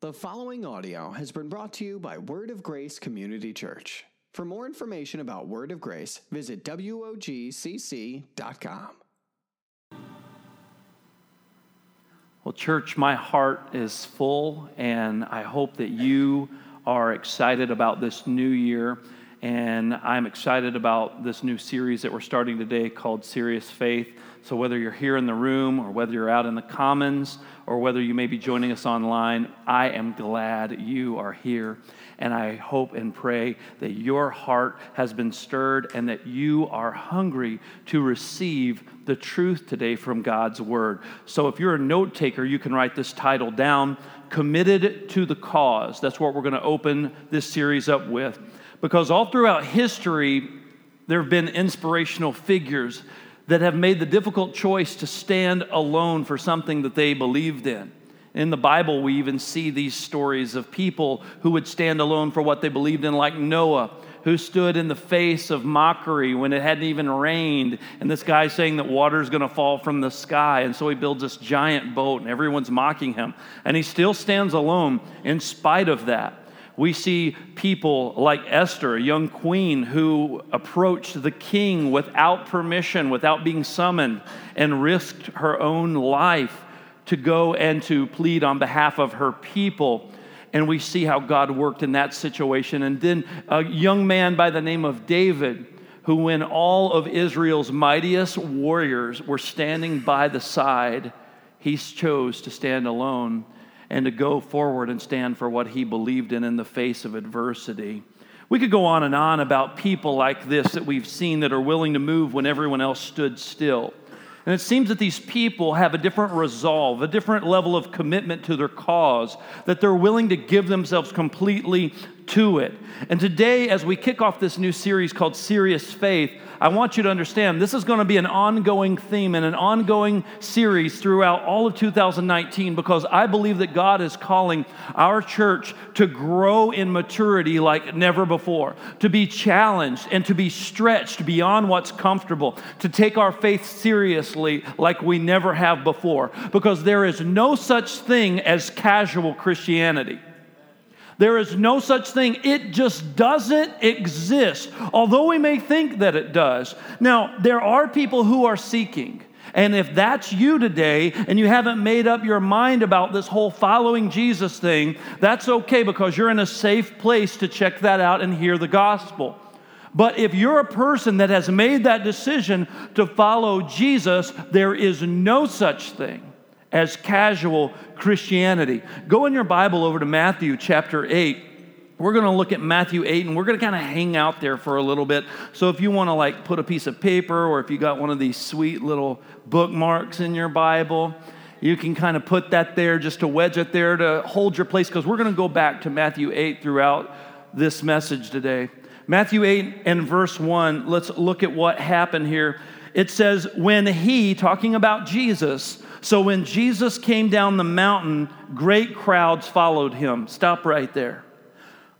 The following audio has been brought to you by Word of Grace Community Church. For more information about Word of Grace, visit WOGCC.com. Well, church, my heart is full, and I hope that you are excited about this new year. And I'm excited about this new series that we're starting today called Serious Faith. So, whether you're here in the room or whether you're out in the commons or whether you may be joining us online, I am glad you are here. And I hope and pray that your heart has been stirred and that you are hungry to receive the truth today from God's Word. So, if you're a note taker, you can write this title down Committed to the Cause. That's what we're going to open this series up with. Because all throughout history, there have been inspirational figures that have made the difficult choice to stand alone for something that they believed in. In the Bible, we even see these stories of people who would stand alone for what they believed in, like Noah, who stood in the face of mockery when it hadn't even rained. And this guy saying that water is going to fall from the sky. And so he builds this giant boat, and everyone's mocking him. And he still stands alone in spite of that. We see people like Esther, a young queen who approached the king without permission, without being summoned, and risked her own life to go and to plead on behalf of her people. And we see how God worked in that situation. And then a young man by the name of David, who, when all of Israel's mightiest warriors were standing by the side, he chose to stand alone and to go forward and stand for what he believed in in the face of adversity. We could go on and on about people like this that we've seen that are willing to move when everyone else stood still. And it seems that these people have a different resolve, a different level of commitment to their cause, that they're willing to give themselves completely to it. And today, as we kick off this new series called Serious Faith, I want you to understand this is going to be an ongoing theme and an ongoing series throughout all of 2019 because I believe that God is calling our church to grow in maturity like never before, to be challenged and to be stretched beyond what's comfortable, to take our faith seriously like we never have before because there is no such thing as casual Christianity. There is no such thing. It just doesn't exist, although we may think that it does. Now, there are people who are seeking. And if that's you today and you haven't made up your mind about this whole following Jesus thing, that's okay because you're in a safe place to check that out and hear the gospel. But if you're a person that has made that decision to follow Jesus, there is no such thing as casual Christianity. Go in your Bible over to Matthew chapter 8. We're going to look at Matthew 8 and we're going to kind of hang out there for a little bit. So if you want to like put a piece of paper or if you got one of these sweet little bookmarks in your Bible, you can kind of put that there just to wedge it there to hold your place because we're going to go back to Matthew 8 throughout this message today. Matthew 8 and verse 1, let's look at what happened here. It says, When he, talking about Jesus, so when Jesus came down the mountain, great crowds followed him. Stop right there.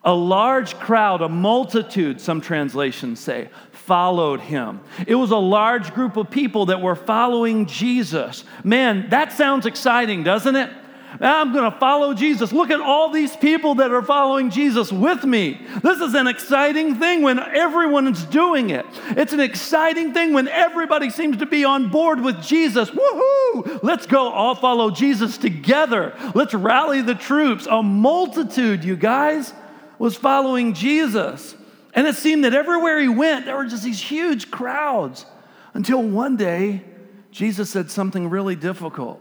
A large crowd, a multitude, some translations say, followed him. It was a large group of people that were following Jesus. Man, that sounds exciting, doesn't it? I'm going to follow Jesus. Look at all these people that are following Jesus with me. This is an exciting thing when everyone is doing it. It's an exciting thing when everybody seems to be on board with Jesus. Woohoo! Let's go all follow Jesus together. Let's rally the troops. A multitude, you guys, was following Jesus. And it seemed that everywhere he went, there were just these huge crowds until one day Jesus said something really difficult.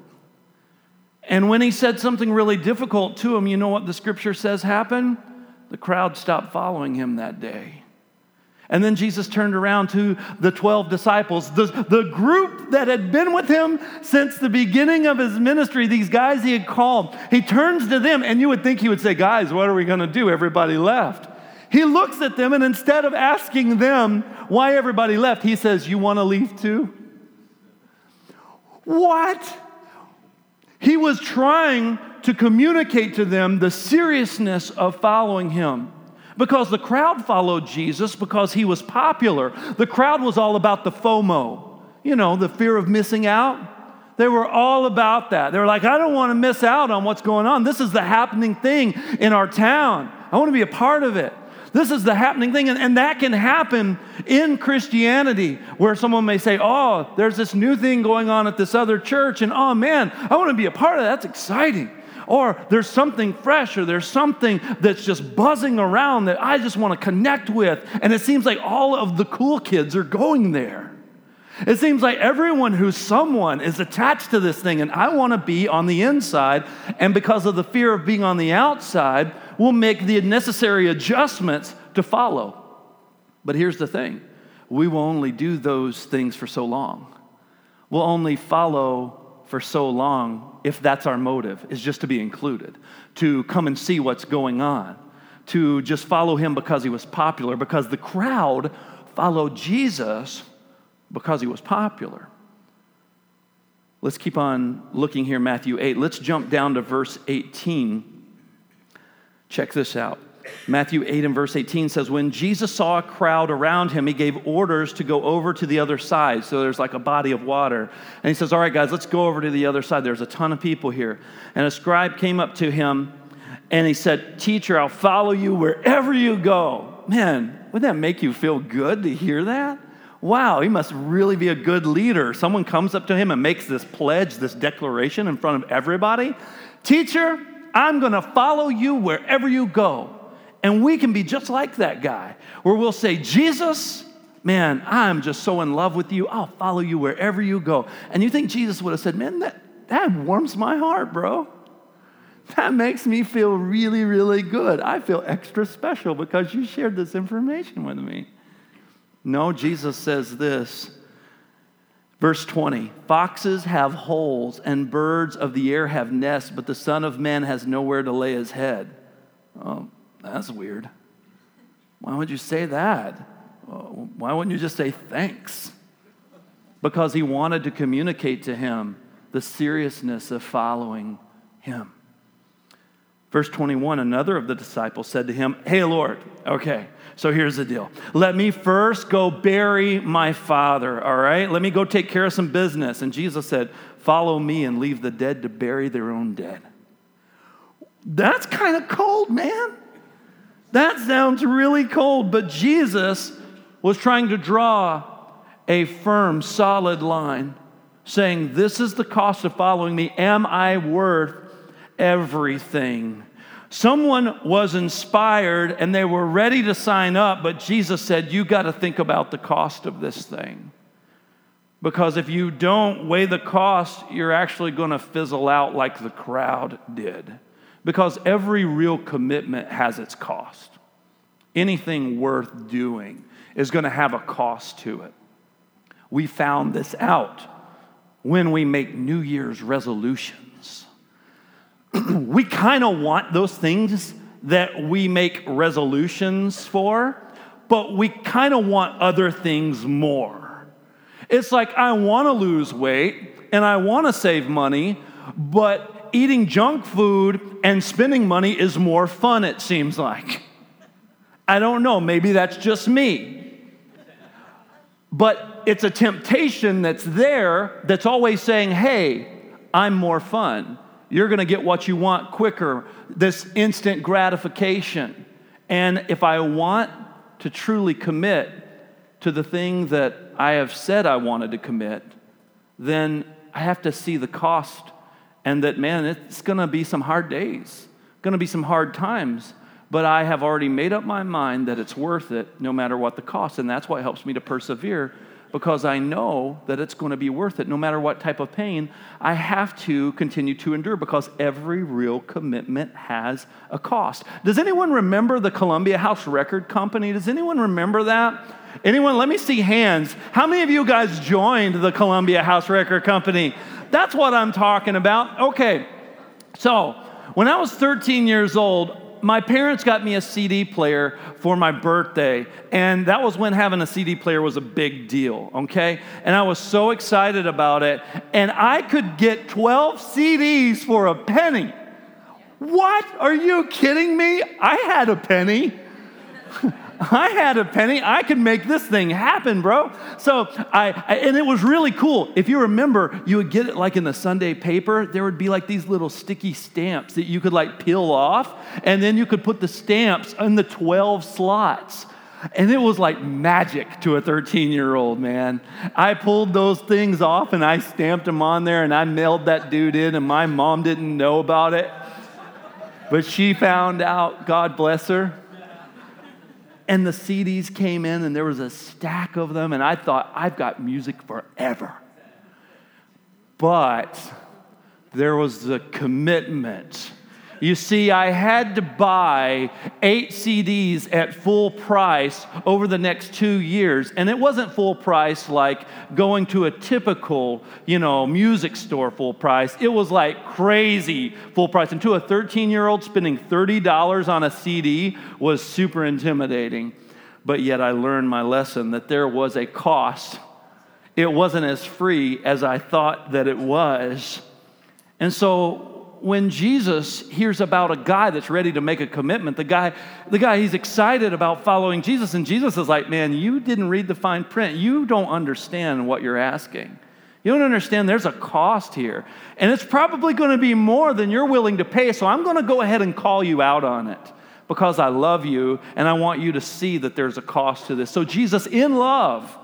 And when he said something really difficult to him, you know what the scripture says happened? The crowd stopped following him that day. And then Jesus turned around to the 12 disciples, the, the group that had been with him since the beginning of his ministry, these guys he had called. He turns to them, and you would think he would say, Guys, what are we going to do? Everybody left. He looks at them, and instead of asking them why everybody left, he says, You want to leave too? What? He was trying to communicate to them the seriousness of following him. Because the crowd followed Jesus because he was popular. The crowd was all about the FOMO, you know, the fear of missing out. They were all about that. They were like, I don't want to miss out on what's going on. This is the happening thing in our town. I want to be a part of it. This is the happening thing. And, and that can happen in Christianity where someone may say, Oh, there's this new thing going on at this other church. And oh man, I want to be a part of that. That's exciting. Or there's something fresh, or there's something that's just buzzing around that I just want to connect with. And it seems like all of the cool kids are going there. It seems like everyone who's someone is attached to this thing, and I want to be on the inside. And because of the fear of being on the outside, we'll make the necessary adjustments to follow. But here's the thing we will only do those things for so long. We'll only follow for so long if that's our motive, is just to be included, to come and see what's going on, to just follow him because he was popular, because the crowd followed Jesus because he was popular. Let's keep on looking here, Matthew 8. Let's jump down to verse 18. Check this out. Matthew 8 and verse 18 says, When Jesus saw a crowd around him, he gave orders to go over to the other side. So there's like a body of water. And he says, All right, guys, let's go over to the other side. There's a ton of people here. And a scribe came up to him and he said, Teacher, I'll follow you wherever you go. Man, wouldn't that make you feel good to hear that? wow, he must really be a good leader. Someone comes up to him and makes this pledge, this declaration in front of everybody. Teacher, I'm going to follow you wherever you go. And we can be just like that guy, where we'll say, Jesus, man, I'm just so in love with you. I'll follow you wherever you go. And you think Jesus would have said, man, that, that warms my heart, bro. That makes me feel really, really good. I feel extra special because you shared this information with me. No, Jesus says this. Verse 20 Foxes have holes and birds of the air have nests, but the Son of Man has nowhere to lay his head. Oh, that's weird. Why would you say that? Oh, why wouldn't you just say thanks? Because he wanted to communicate to him the seriousness of following him. Verse 21 Another of the disciples said to him, Hey, Lord, okay, so here's the deal. Let me first go bury my father, all right? Let me go take care of some business. And Jesus said, Follow me and leave the dead to bury their own dead. That's kind of cold, man. That sounds really cold. But Jesus was trying to draw a firm, solid line saying, This is the cost of following me. Am I worth everything? Someone was inspired and they were ready to sign up, but Jesus said, You got to think about the cost of this thing. Because if you don't weigh the cost, you're actually going to fizzle out like the crowd did. Because every real commitment has its cost. Anything worth doing is going to have a cost to it. We found this out when we make New Year's resolutions. we kind of want those things that we make resolutions for, but we kind of want other things more. It's like I want to lose weight and I want to save money, but eating junk food and spending money is more fun, it seems like. I don't know, maybe that's just me. But it's a temptation that's there that's always saying, hey, I'm more fun you're going to get what you want quicker, this instant gratification. And if I want to truly commit to the thing that I have said I wanted to commit, then I have to see the cost and that, man, it's going to be some hard days, going to be some hard times. But I have already made up my mind that it's worth it no matter what the cost. And that's what helps me to persevere because I know that it's going to be worth it. No matter what type of pain, I have to continue to endure because every real commitment has a cost. Does anyone remember the Columbia House Record Company? Does anyone remember that? Anyone? Let me see hands. How many of you guys joined the Columbia House Record Company? That's what I'm talking about. Okay, so when I was 13 years old, my parents got me a CD player for my birthday, and that was when having a CD player was a big deal, okay? And I was so excited about it, and I could get 12 CDs for a penny. What? Are you kidding me? I had a penny. I had a penny. I could make this thing happen, bro. So I, I, and it was really cool. If you remember, you would get it like in the Sunday paper. There would be like these little sticky stamps that you could like peel off, and then you could put the stamps in the 12 slots. And it was like magic to a 13 year old, man. I pulled those things off and I stamped them on there and I mailed that dude in, and my mom didn't know about it. But she found out, God bless her. And the CDs came in and there was a stack of them, and I thought, I've got music forever. But there was the commitment you see, I had to buy eight CDs at full price over the next two years. And it wasn't full price like going to a typical, you know, music store full price. It was like crazy full price. And to a 13 year old, spending $30 on a CD was super intimidating. But yet I learned my lesson that there was a cost. It wasn't as free as I thought that it was. And so when Jesus hears about a guy that's ready to make a commitment, the guy, the guy, he's excited about following Jesus, and Jesus is like, Man, you didn't read the fine print. You don't understand what you're asking. You don't understand there's a cost here. And it's probably going to be more than you're willing to pay. So I'm going to go ahead and call you out on it because I love you and I want you to see that there's a cost to this. So Jesus, in love,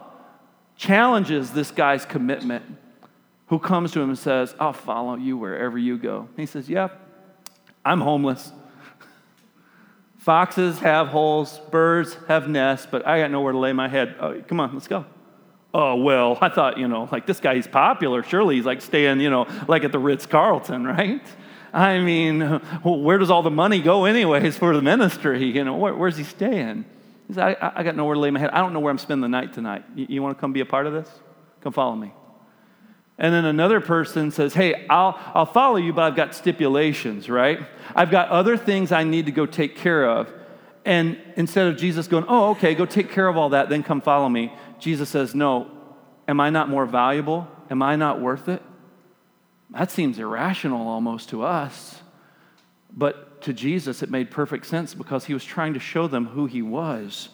challenges this guy's commitment who comes to him and says, I'll follow you wherever you go. He says, Yep, I'm homeless. Foxes have holes, birds have nests, but I got nowhere to lay my head. Oh, come on, let's go. Oh, well, I thought, you know, like this guy, he's popular. Surely he's like staying, you know, like at the Ritz Carlton, right? I mean, where does all the money go, anyways, for the ministry? You know, where, where's he staying? He said, I, I, got nowhere to lay my head. I don't know where I'm spending the night tonight. You, you want to come be a part of this? Come follow me. And then another person says, Hey, I'll, I'll follow you, but I've got stipulations, right? I've got other things I need to go take care of. And instead of Jesus going, Oh, okay, go take care of all that, then come follow me, Jesus says, No, am I not more valuable? Am I not worth it? That seems irrational almost to us. But to Jesus, it made perfect sense because he was trying to show them who he was.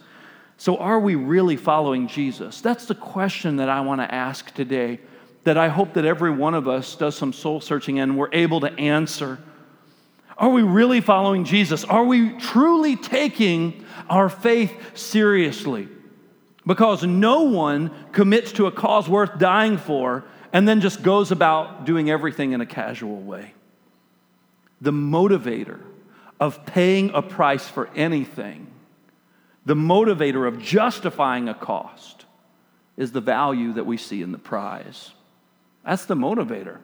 So, are we really following Jesus? That's the question that I want to ask today that I hope that every one of us does some soul searching and we're able to answer. Are we really following Jesus? Are we truly taking our faith seriously? Because no one commits to a cause worth dying for and then just goes about doing everything in a casual way. The motivator of paying a price for anything, the motivator of justifying a cost, is the value that we see in the prize. That's the motivator.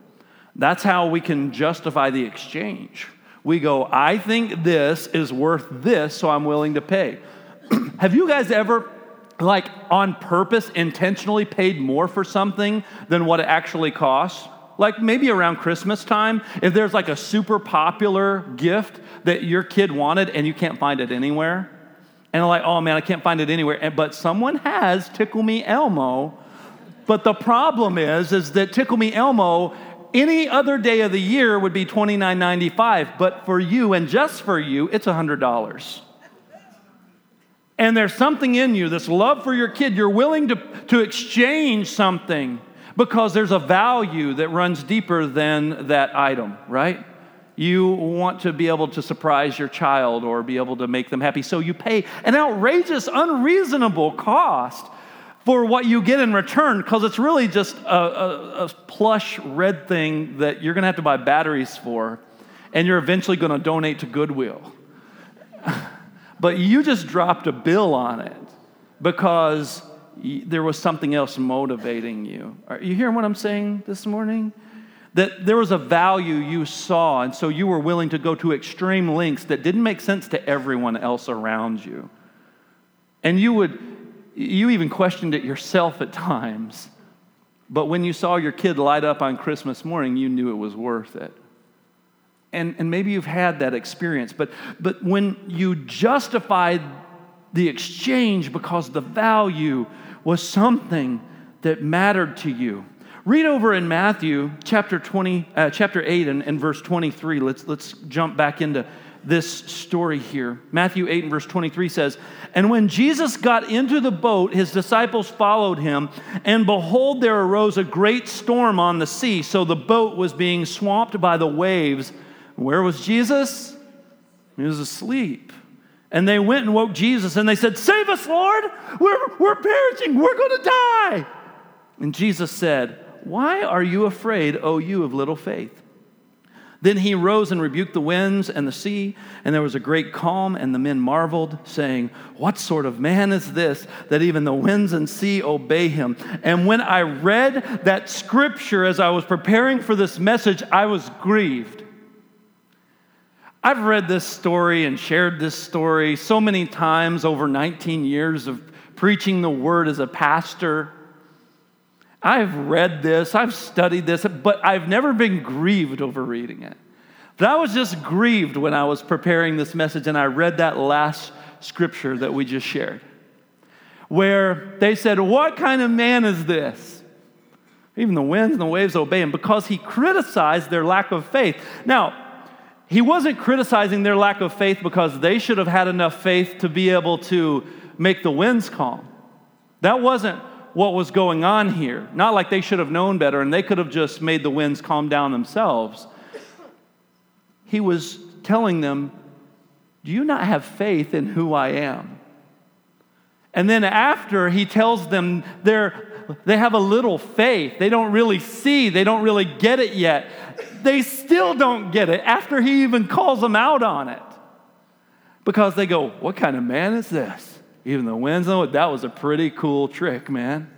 That's how we can justify the exchange. We go, I think this is worth this, so I'm willing to pay. Have you guys ever, like, on purpose, intentionally paid more for something than what it actually costs? Like maybe around Christmas time, if there's like a super popular gift that your kid wanted and you can't find it anywhere, and like, oh man, I can't find it anywhere, but someone has Tickle Me Elmo but the problem is, is that Tickle Me Elmo, any other day of the year would be $29.95, but for you and just for you, it's $100. And there's something in you, this love for your kid, you're willing to, to exchange something because there's a value that runs deeper than that item, right? You want to be able to surprise your child or be able to make them happy. So you pay an outrageous, unreasonable cost for what you get in return because it's really just a, a, a, plush red thing that you're going to have to buy batteries for and you're eventually going to donate to Goodwill. but you just dropped a bill on it because there was something else motivating you. Are you hearing what I'm saying this morning? That there was a value you saw, and so you were willing to go to extreme lengths that didn't make sense to everyone else around you. And you would you even questioned it yourself at times. But when you saw your kid light up on Christmas morning, you knew it was worth it. And, and maybe you've had that experience, but, but when you justified the exchange because the value was something that mattered to you. Read over in Matthew chapter 20, uh, chapter 8 and, and verse 23. Let's, let's jump back into this story here. Matthew 8 and verse 23 says, And when Jesus got into the boat, his disciples followed him, and behold, there arose a great storm on the sea, so the boat was being swamped by the waves. Where was Jesus? He was asleep. And they went and woke Jesus and they said, Save us, Lord! We're, we're perishing, we're going to die. And Jesus said, Why are you afraid, O you of little faith? Then he rose and rebuked the winds and the sea, and there was a great calm, and the men marveled, saying, What sort of man is this that even the winds and sea obey him? And when I read that scripture as I was preparing for this message, I was grieved. I've read this story and shared this story so many times over 19 years of preaching the word as a pastor. I've read this, I've studied this, but I've never been grieved over reading it. But I was just grieved when I was preparing this message and I read that last scripture that we just shared, where they said, What kind of man is this? Even the winds and the waves obey him because he criticized their lack of faith. Now, he wasn't criticizing their lack of faith because they should have had enough faith to be able to make the winds calm. That wasn't what was going on here. Not like they should have known better and they could have just made the winds calm down themselves. He was telling them, Do you not have faith in who I am? And then after he tells them they're, they have a little faith, they don't really see, they don't really get it yet. They still don't get it after he even calls them out on it. Because they go, What kind of man is this? Even the winds know it. That was a pretty cool trick, man.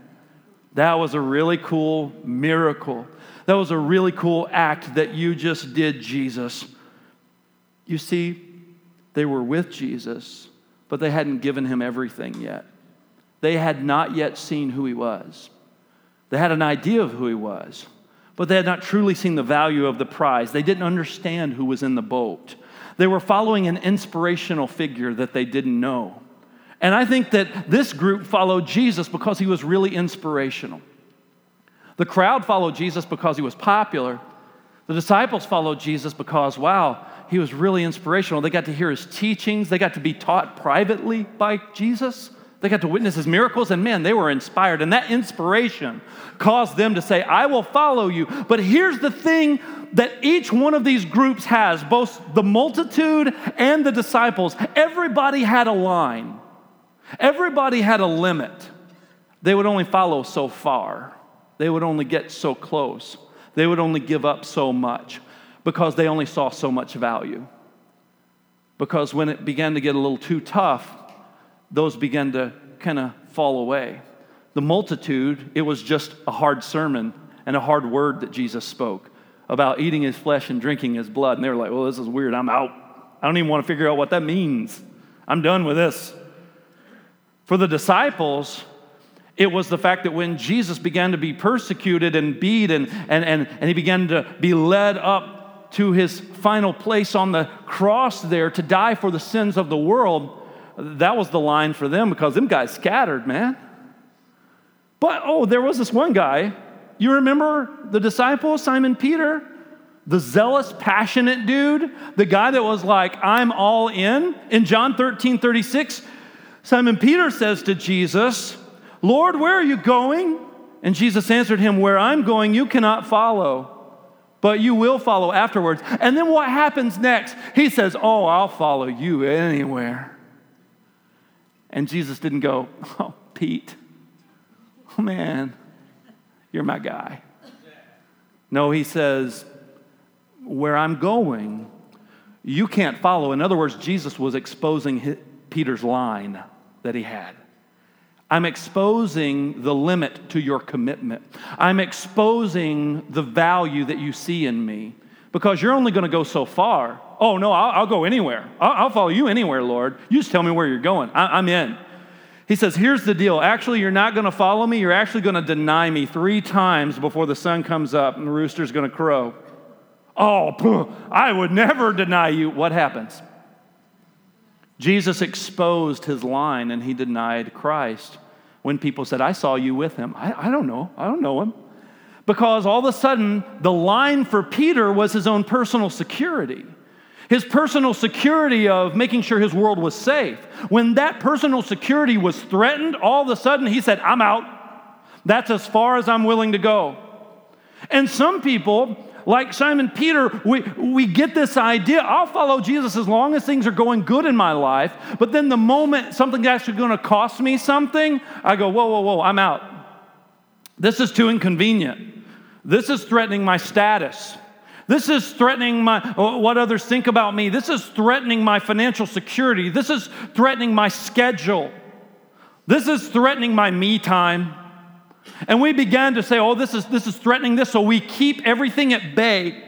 That was a really cool miracle. That was a really cool act that you just did, Jesus. You see, they were with Jesus, but they hadn't given him everything yet. They had not yet seen who he was. They had an idea of who he was, but they had not truly seen the value of the prize. They didn't understand who was in the boat. They were following an inspirational figure that they didn't know. And I think that this group followed Jesus because he was really inspirational. The crowd followed Jesus because he was popular. The disciples followed Jesus because, wow, he was really inspirational. They got to hear his teachings, they got to be taught privately by Jesus. They got to witness his miracles, and man, they were inspired. And that inspiration caused them to say, I will follow you. But here's the thing that each one of these groups has both the multitude and the disciples. Everybody had a line. Everybody had a limit. They would only follow so far, they would only get so close, they would only give up so much because they only saw so much value. Because when it began to get a little too tough, those began to kind of fall away. The multitude, it was just a hard sermon and a hard word that Jesus spoke about eating his flesh and drinking his blood. And they were like, well, this is weird. I'm out. I don't even want to figure out what that means. I'm done with this. For the disciples, it was the fact that when Jesus began to be persecuted and beat and, and, and, and he began to be led up to his final place on the cross there to die for the sins of the world, that was the line for them because them guys scattered, man. But oh, there was this one guy. You remember the disciple, Simon Peter? The zealous, passionate dude, the guy that was like, I'm all in. In John 13, 36, Simon Peter says to Jesus, Lord, where are you going? And Jesus answered him, Where I'm going, you cannot follow, but you will follow afterwards. And then what happens next? He says, Oh, I'll follow you anywhere. And Jesus didn't go, Oh, Pete, oh man, you're my guy. No, he says, Where I'm going, you can't follow. In other words, Jesus was exposing Peter's line that he had. I'm exposing the limit to your commitment. I'm exposing the value that you see in me because you're only going to go so far. Oh, no, I'll, I'll go anywhere. I'll, I'll, follow you anywhere, Lord. You just tell me where you're going. I, I'm in. He says, Here's the deal. Actually, you're not going to follow me. You're actually going to deny me three times before the sun comes up and the rooster's going to crow. Oh, I would never deny you. What happens? Jesus exposed his line and he denied Christ when people said, I saw you with him. I, I, don't know. I don't know him. Because all of a sudden, the line for Peter was his own personal security. his personal security of making sure his world was safe. When that personal security was threatened, all of a sudden he said, I'm out. That's as far as I'm willing to go. And some people, like Simon Peter, we, we get this idea I'll follow Jesus as long as things are going good in my life. But then the moment something's actually going to cost me something, I go, whoa, whoa, whoa, I'm out. This is too inconvenient. This is threatening my status. This is threatening my, uh, what others think about me. This is threatening my financial security. This is threatening my schedule. This is threatening my me time. And we began to say, oh, this is, this is threatening this. So we keep everything at bay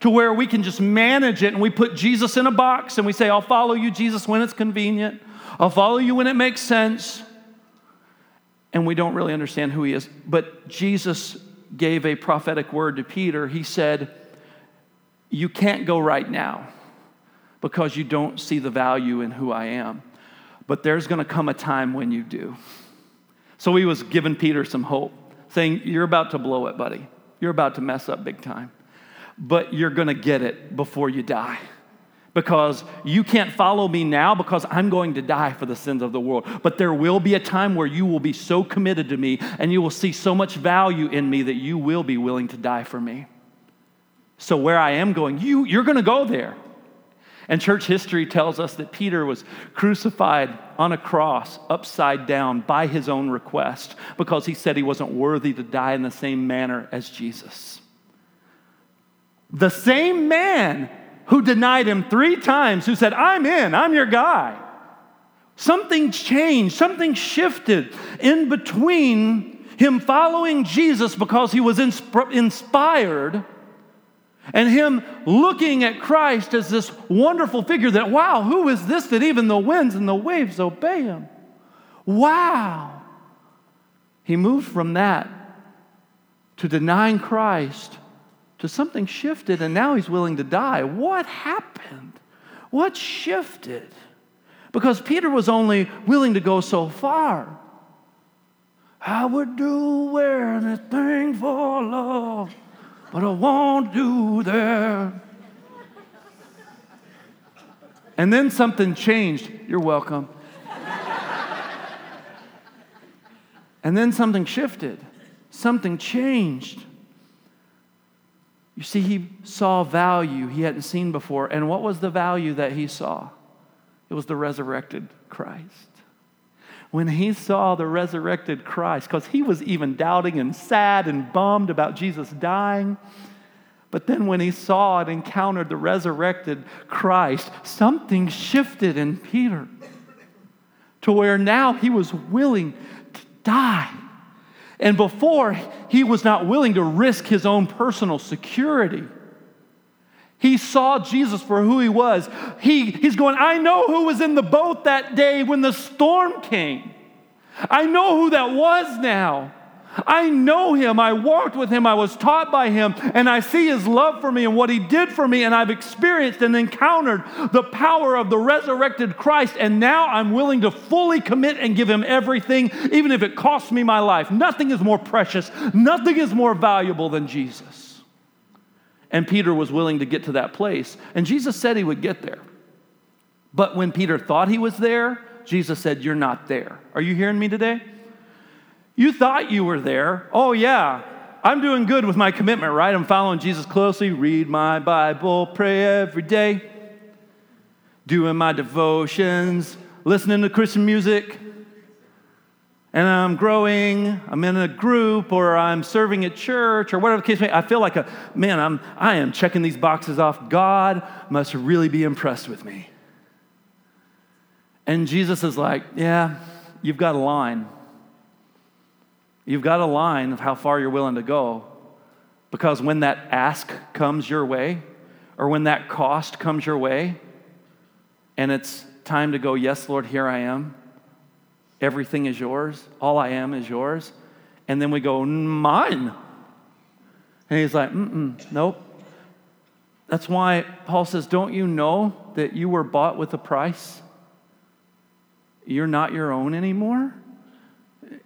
to where we can just manage it. And we put Jesus in a box and we say, I'll follow you, Jesus, when it's convenient. I'll follow you when it makes sense. And we don't really understand who he is. But Jesus gave a prophetic word to Peter. He said, you can't go right now because you don't see the value in who I am. But there's going to come a time when you do. So he was giving Peter some hope, saying, You're about to blow it, buddy. You're about to mess up big time. But you're going to get it before you die. Because you can't follow me now because I'm going to die for the sins of the world. But there will be a time where you will be so committed to me and you will see so much value in me that you will be willing to die for me. So, where I am going, you, you're going to go there. And church history tells us that Peter was crucified on a cross upside down by his own request because he said he wasn't worthy to die in the same manner as Jesus. The same man who denied him three times, who said, I'm in, I'm your guy. Something changed, something shifted in between him following Jesus because he was inspired and him looking at Christ as this wonderful figure that, wow, who is this that even the winds and the waves obey him? Wow. He moved from that to denying Christ to something shifted, and now he's willing to die. What happened? What shifted? Because Peter was only willing to go so far. I would do anything for love but I won't do that. And then something changed. You're welcome. and then something shifted. Something changed. You see, he saw value he hadn't seen before. And what was the value that he saw? It was the resurrected Christ when he saw the resurrected Christ, because he was even doubting and sad and bummed about Jesus dying. But then when he saw and encountered the resurrected Christ, something shifted in Peter to where now he was willing to die. And before, he was not willing to risk his own personal security. He saw Jesus for who he was. He, he's going, I know who was in the boat that day when the storm came. I know who that was now. I know him. I walked with him. I was taught by him. And I see his love for me and what he did for me. And I've experienced and encountered the power of the resurrected Christ. And now I'm willing to fully commit and give him everything, even if it costs me my life. Nothing is more precious, nothing is more valuable than Jesus. And Peter was willing to get to that place. And Jesus said he would get there. But when Peter thought he was there, Jesus said, You're not there. Are you hearing me today? You thought you were there. Oh, yeah. I'm doing good with my commitment, right? I'm following Jesus closely, read my Bible, pray every day, doing my devotions, listening to Christian music and I'm growing, I'm in a group, or I'm serving at church, or whatever the case may be, I feel like a man, I'm I am checking these boxes off. God must really be impressed with me. And Jesus is like, Yeah, you've got a line. You've got a line of how far you're willing to go. Because when that ask comes your way, or when that cost comes your way, and it's time to go, Yes, Lord, here I am Everything is yours. All I am is yours. And then we go, Mine. And he's like, Mm-mm, Nope. That's why Paul says, Don't you know that you were bought with a price? You're not your own anymore.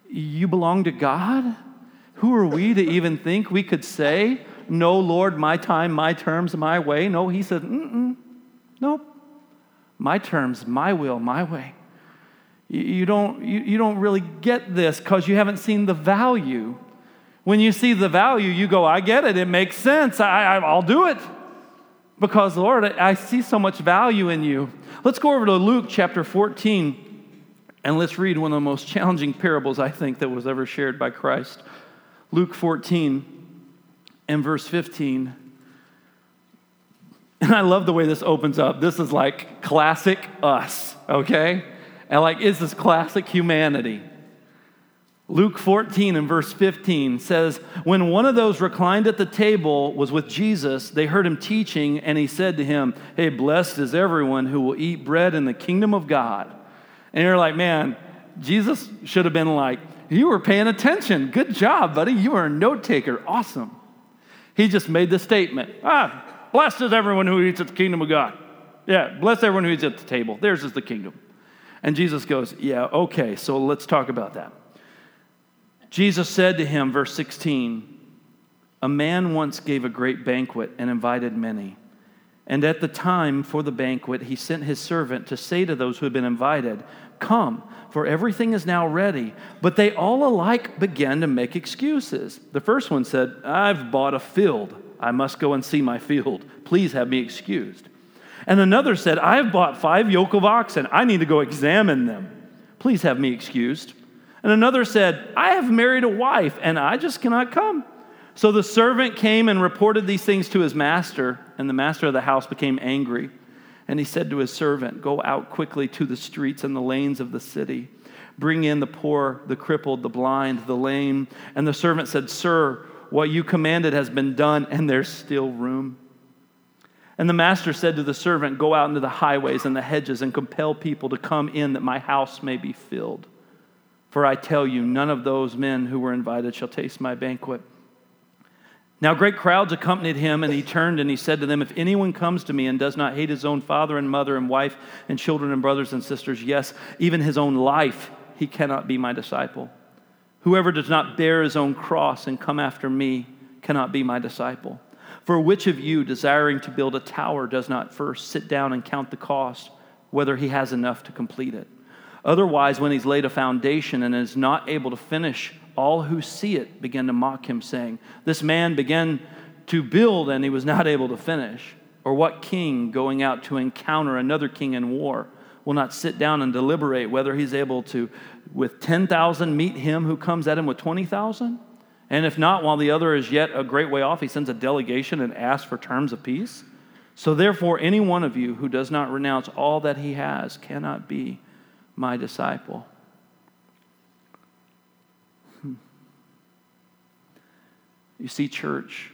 You belong to God. Who are we to even think we could say, No, Lord, my time, my terms, my way? No, he said, Mm-mm. Nope. My terms, my will, my way. You, don't, you, don't really get this because you haven't seen the value. When you see the value, you go, I get it. It makes sense. I, I'll do it. Because, Lord, I see so much value in you. Let's go over to Luke chapter 14 and let's read one of the most challenging parables, I think, that was ever shared by Christ. Luke 14 and verse 15. And I love the way this opens up. This is like classic us, okay? And like, is this classic humanity? Luke 14 and verse 15 says, When one of those reclined at the table was with Jesus, they heard him teaching, and he said to him, Hey, blessed is everyone who will eat bread in the kingdom of God. And you're like, Man, Jesus should have been like, You were paying attention. Good job, buddy. You were a note taker. Awesome. He just made the statement Ah, blessed is everyone who eats at the kingdom of God. Yeah, bless everyone who eats at the table. Theirs is the kingdom. And Jesus goes, Yeah, okay, so let's talk about that. Jesus said to him, verse 16, A man once gave a great banquet and invited many. And at the time for the banquet, he sent his servant to say to those who had been invited, Come, for everything is now ready. But they all alike began to make excuses. The first one said, I've bought a field. I must go and see my field. Please have me excused. And another said, I've bought five yoke of oxen. I need to go examine them. Please have me excused. And another said, I have married a wife, and I just cannot come. So the servant came and reported these things to his master, and the master of the house became angry. And he said to his servant, Go out quickly to the streets and the lanes of the city. Bring in the poor, the crippled, the blind, the lame. And the servant said, Sir, what you commanded has been done, and there's still room. And the master said to the servant, Go out into the highways and the hedges and compel people to come in that my house may be filled. For I tell you, none of those men who were invited shall taste my banquet. Now, great crowds accompanied him, and he turned and he said to them, If anyone comes to me and does not hate his own father and mother and wife and children and brothers and sisters, yes, even his own life, he cannot be my disciple. Whoever does not bear his own cross and come after me cannot be my disciple. For which of you, desiring to build a tower, does not first sit down and count the cost, whether he has enough to complete it? Otherwise, when he's laid a foundation and is not able to finish, all who see it begin to mock him, saying, This man began to build and he was not able to finish. Or what king going out to encounter another king in war will not sit down and deliberate whether he's able to, with 10,000, meet him who comes at him with 20,000? And if not, while the other is yet a great way off, he sends a delegation and asks for terms of peace? So therefore, any one of you who does not renounce all that he has cannot be my disciple. Hmm. You see, church,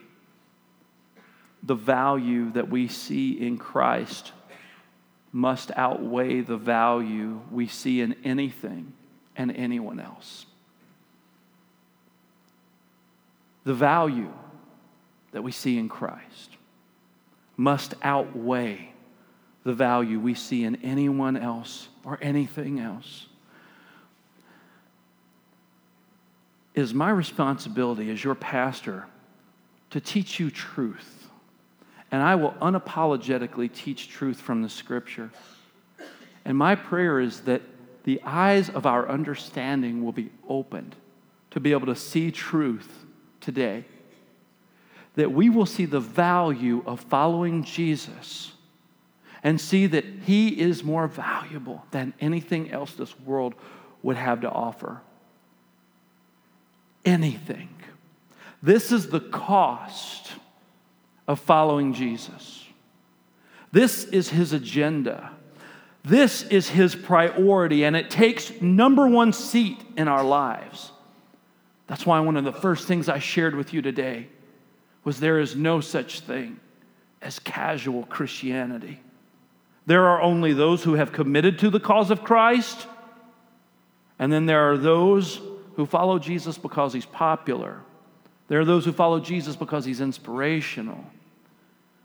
the value that we see in Christ must outweigh the value we see in anything and anyone else. The value that we see in Christ must outweigh the value we see in anyone else or anything else. It is my responsibility as your pastor to teach you truth. And I will unapologetically teach truth from the scripture. And my prayer is that the eyes of our understanding will be opened to be able to see truth today. That we will see the value of following Jesus and see that He is more valuable than anything else this world would have to offer. Anything. This is the cost of following Jesus. This is His agenda. This is His priority, and it takes number one seat in our lives. That's why one of the first things I shared with you today was there is no such thing as casual Christianity. There are only those who have committed to the cause of Christ, and then there are those who follow Jesus because he's popular. There are those who follow Jesus because he's inspirational.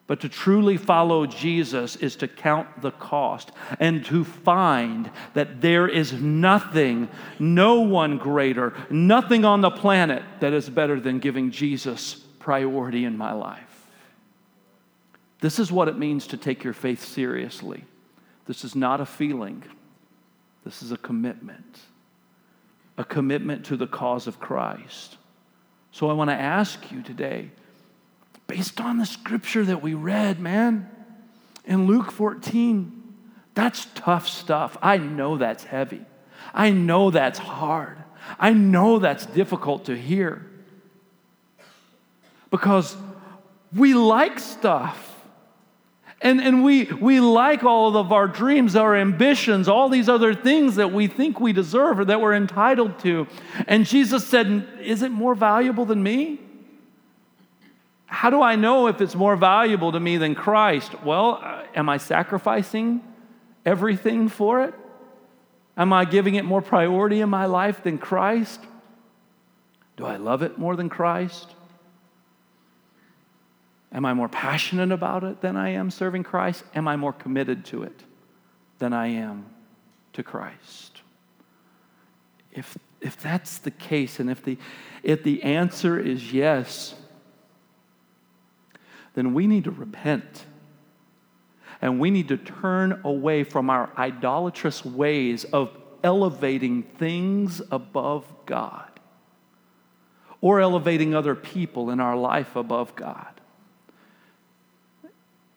But to truly follow Jesus is to count the cost and to find that there is nothing, no one greater, nothing on the planet that is better than giving Jesus priority in my life. This is what it means to take your faith seriously. This is not a feeling, this is a commitment, a commitment to the cause of Christ. So I want to ask you today, based on the scripture that we read, man, in Luke 14, that's tough stuff. I know that's heavy. I know that's hard. I know that's difficult to hear. Because we like stuff. And, and we, we like all of our dreams, our ambitions, all these other things that we think we deserve or that we're entitled to. And Jesus said, Is it more valuable than me? How do I know if it's more valuable to me than Christ? Well, uh, am I sacrificing everything for it? Am I giving it more priority in my life than Christ? Do I love it more than Christ? Am I more passionate about it than I am serving Christ? Am I more committed to it than I am to Christ? If, if that's the case, and if the, if the answer is yes, then we need to repent. And we need to turn away from our idolatrous ways of elevating things above God or elevating other people in our life above God.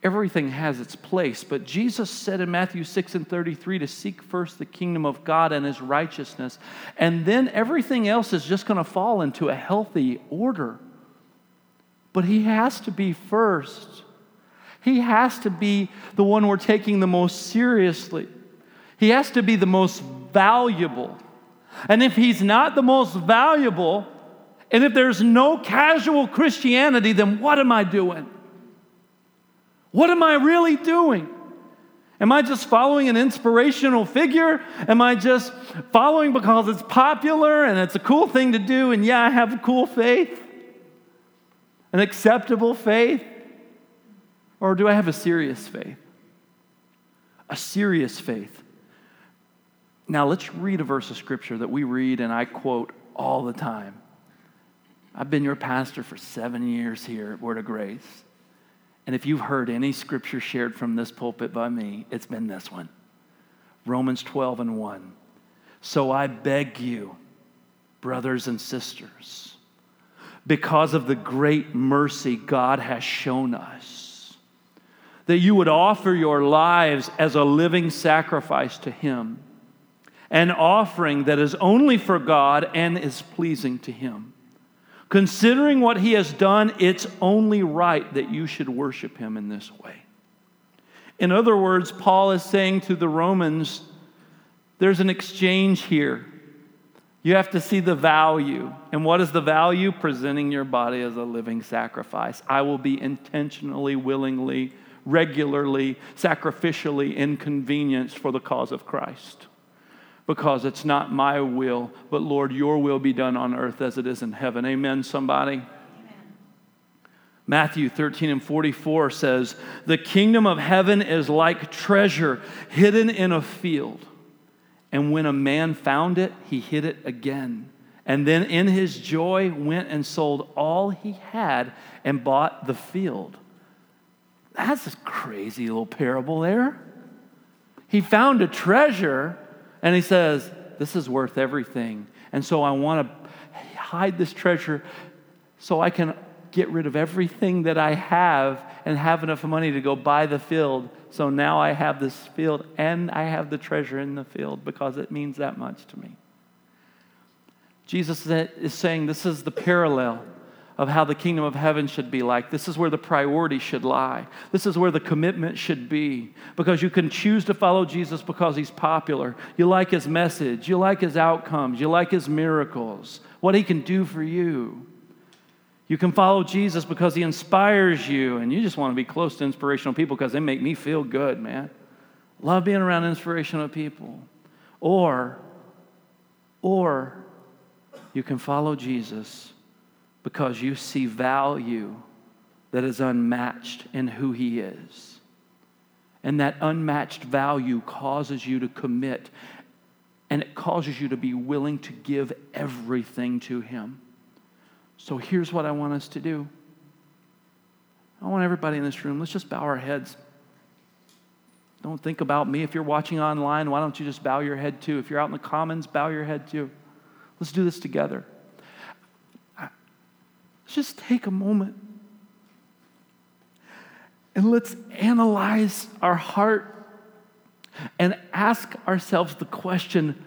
Everything has its place, but Jesus said in Matthew 6 and 33 to seek first the kingdom of God and his righteousness, and then everything else is just going to fall into a healthy order. But he has to be first. He has to be the one we're taking the most seriously. He has to be the most valuable. And if he's not the most valuable, and if there's no casual Christianity, then what am I doing? What am I really doing? Am I just following an inspirational figure? Am I just following because it's popular and it's a cool thing to do? And yeah, I have a cool faith, an acceptable faith. Or do I have a serious faith? A serious faith. Now, let's read a verse of scripture that we read and I quote all the time. I've been your pastor for seven years here at Word of Grace. And if you've heard any scripture shared from this pulpit by me, it's been this one Romans 12 and 1. So I beg you, brothers and sisters, because of the great mercy God has shown us that you would offer your lives as a living sacrifice to Him, an offering that is only for God and is pleasing to Him. Considering what He has done, it's only right that you should worship Him in this way. In other words, Paul is saying to the Romans, there's an exchange here. You have to see the value. And what is the value? Presenting your body as a living sacrifice. I will be intentionally, willingly regularly, sacrificially inconvenienced for the cause of Christ. Because it's not my will, but Lord, your will be done on earth as it is in heaven. Amen, somebody? Matthew 13 and 44 says, The kingdom of heaven is like treasure hidden in a field. And when a man found it, he hid it again. And then in his joy went and sold all he had and bought the field. That's a crazy little parable there. He found a treasure and he says, This is worth everything. And so I want to hide this treasure so I can get rid of everything that I have and have enough money to go buy the field. So now I have this field and I have the treasure in the field because it means that much to me. Jesus is saying this is the parallel of how the kingdom of heaven should be like. This is where the priority should lie. This is where the commitment should be. Because you can choose to follow Jesus because he's popular. You like his message, you like his outcomes, you like his miracles, what he can do for you. You can follow Jesus because he inspires you, and you just want to be close to inspirational people because they make me feel good, man. Love being around inspirational people. Or, or you can follow Jesus because you see value that is unmatched in who He is. And that unmatched value causes you to commit and it causes you to be willing to give everything to Him. So here's what I want us to do I want everybody in this room, let's just bow our heads. Don't think about me. If you're watching online, why don't you just bow your head too? If you're out in the commons, bow your head too. Let's do this together. Let's just take a moment and let's analyze our heart and ask ourselves the question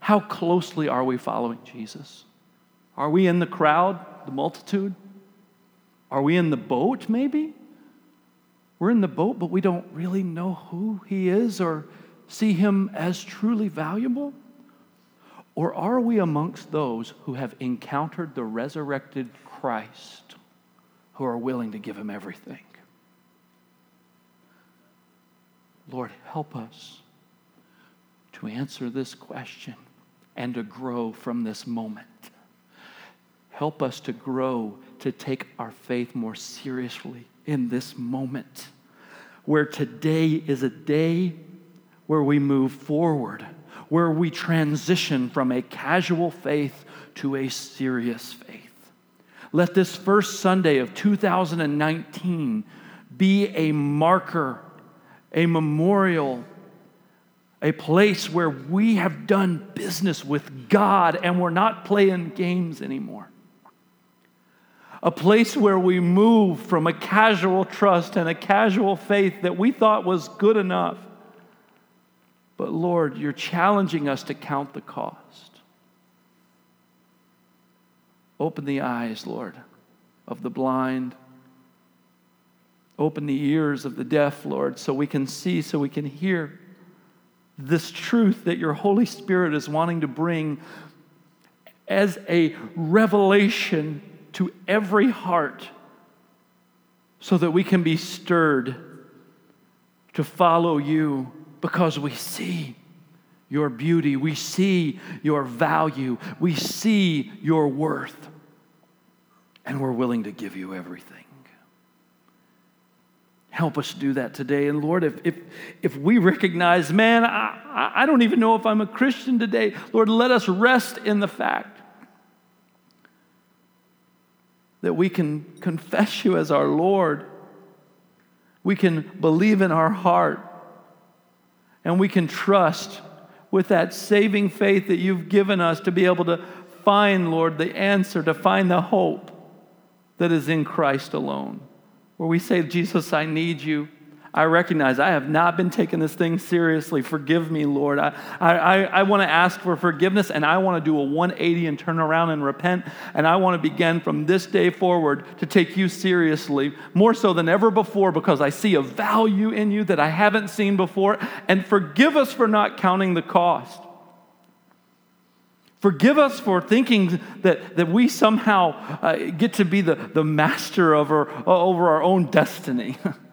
how closely are we following Jesus? Are we in the crowd, the multitude? Are we in the boat, maybe? We're in the boat, but we don't really know who he is or see him as truly valuable? Or are we amongst those who have encountered the resurrected Christ, who are willing to give him everything? Lord, help us to answer this question and to grow from this moment. Help us to grow to take our faith more seriously in this moment, where today is a day where we move forward, where we transition from a casual faith to a serious faith. Let this first Sunday of 2019 be a marker, a memorial, a place where we have done business with God and we're not playing games anymore a place where we move from a casual trust and a casual faith that we thought was good enough. But Lord, you're challenging us to count the cost. Open the eyes, Lord, of the blind. Open the ears of the deaf, Lord, so we can see, so we can hear this truth that your Holy Spirit is wanting to bring as a revelation to every heart so that we can be stirred to follow you because we see your beauty, we see your value, we see your worth, and we're willing to give you everything. Help us do that today. And Lord, if, if, if we recognize, man, I, I don't even know if I'm a Christian today, Lord, let us rest in the fact that we can confess you as our Lord. We can believe in our heart. And we can trust with that saving faith that you've given us to be able to find, Lord, the answer, to find the hope that is in Christ alone. Where we say, Jesus, I need you. I recognize I have not been taking this thing seriously. Forgive me, Lord. I, I, I want to ask for forgiveness and I want to do a 180 and turn around and repent. And I want to begin from this day forward to take you seriously, more so than ever before, because I see a value in you that I haven't seen before. And forgive us for not counting the cost. Forgive us for thinking that, that we somehow uh, get to be the, the master our, over our own destiny.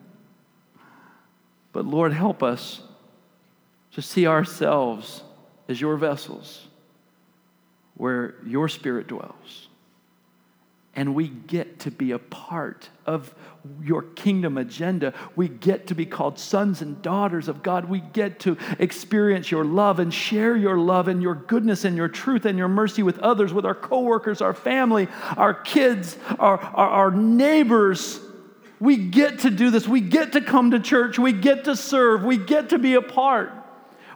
But Lord, help us to see ourselves as your vessels where your spirit dwells. And we get to be a part of your kingdom agenda. We get to be called sons and daughters of God. We get to experience your love and share your love and your goodness and your truth and your mercy with others, with our coworkers, our family, our kids, our, our, our neighbors we get to do this. We get to come to church. We get to serve. We get to be a part.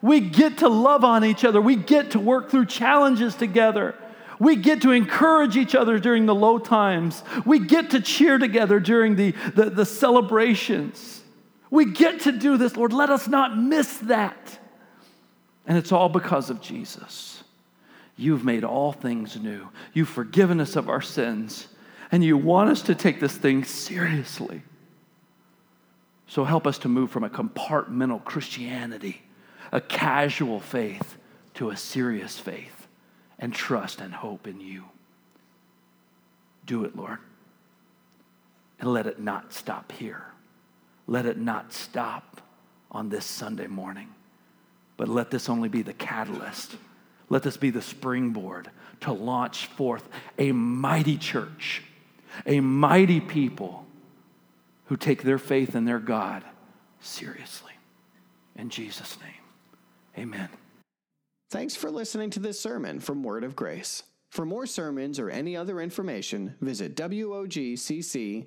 We get to love on each other. We get to work through challenges together. We get to encourage each other during the low times. We get to cheer together during the, the, the celebrations. We get to do this, Lord. Let us not miss that. And it's all because of Jesus. You've made all things new. You've forgiven us of our sins and you want us to take this thing seriously. So help us to move from a compartmental Christianity, a casual faith, to a serious faith and trust and hope in you. Do it, Lord. And let it not stop here. Let it not stop on this Sunday morning. But let this only be the catalyst. Let this be the springboard to launch forth a mighty church a mighty people who take their faith in their God seriously. In Jesus' name, amen. Thanks for listening to this sermon from Word of Grace. For more sermons or any other information, visit WOGCC.com.